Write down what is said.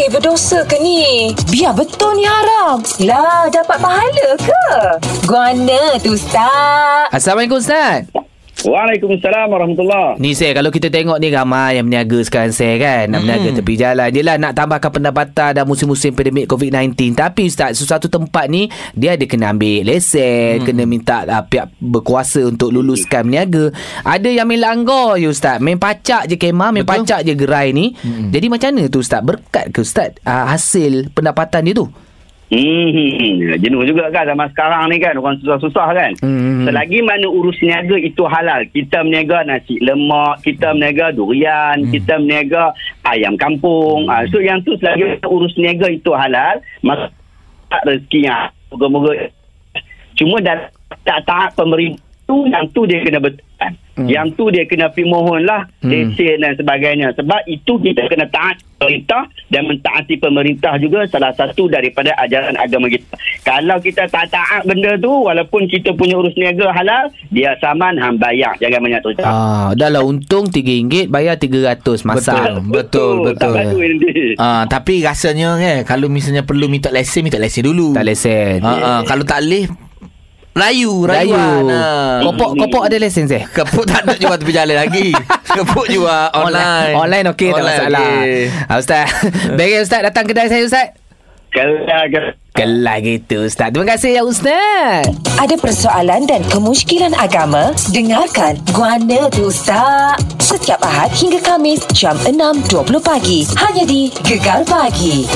Eh berdosa ke ni? Biar betul ni haram. Lah dapat pahala ke? Guana tu Ustaz. Assalamualaikum Ustaz. Waalaikumsalam warahmatullahi Ni saya kalau kita tengok ni ramai yang berniaga sekarang saya kan. Nak berniaga tepi jalan. Dia lah nak tambahkan pendapatan dan musim-musim pandemik COVID-19. Tapi Ustaz, sesuatu tempat ni dia ada kena ambil lesen, kena minta uh, pihak berkuasa untuk luluskan berniaga. Ada yang main langgar je Ustaz. Main pacak je kemah, main Betul. pacak je gerai ni. Jadi macam mana tu Ustaz? Berkat ke Ustaz uh, hasil pendapatan dia tu? Hmm, jenuh juga kan zaman sekarang ni kan orang susah-susah kan. Hmm. Selagi mana urus niaga itu halal, kita meniaga nasi lemak, kita meniaga durian, Hmm. kita meniaga ayam kampung. Ah, so yang tu selagi urus niaga itu halal, maka tak rezeki yang moga-moga cuma dah tak taat pemerintah tu yang tu dia kena betulkan. Hmm. Yang tu dia kena pergi mohon lah Hmm. lesen dan sebagainya. Sebab itu kita kena taat pemerintah dan mentaati pemerintah juga salah satu daripada ajaran agama kita. Kalau kita tak taat benda tu walaupun kita punya urus niaga halal, dia saman hang bayar. Jangan banyak terucap. Ah, dah lah untung RM3 bayar RM300 masak. Betul, betul, Tak betul. bagus nanti. Ah, tapi rasanya kan kalau misalnya perlu minta lesen minta lesen dulu. Tak lesen. Ha, ah, kalau tak leh rayu Rayu. rayuan. Ah. Kopok kopok ada lesen saya. Kepuk tak nak jual tepi jalan lagi. Kepuk jual online. Online okey tak masalah. okey. Ah, Ustaz. Baik Ustaz datang kedai saya Ustaz. Kelah gitu Ustaz. Terima kasih ya Ustaz. Ada persoalan dan kemusykilan agama? Dengarkan Guana tu Ustaz. Setiap Ahad hingga Kamis jam 6.20 pagi. Hanya di Gegar Pagi.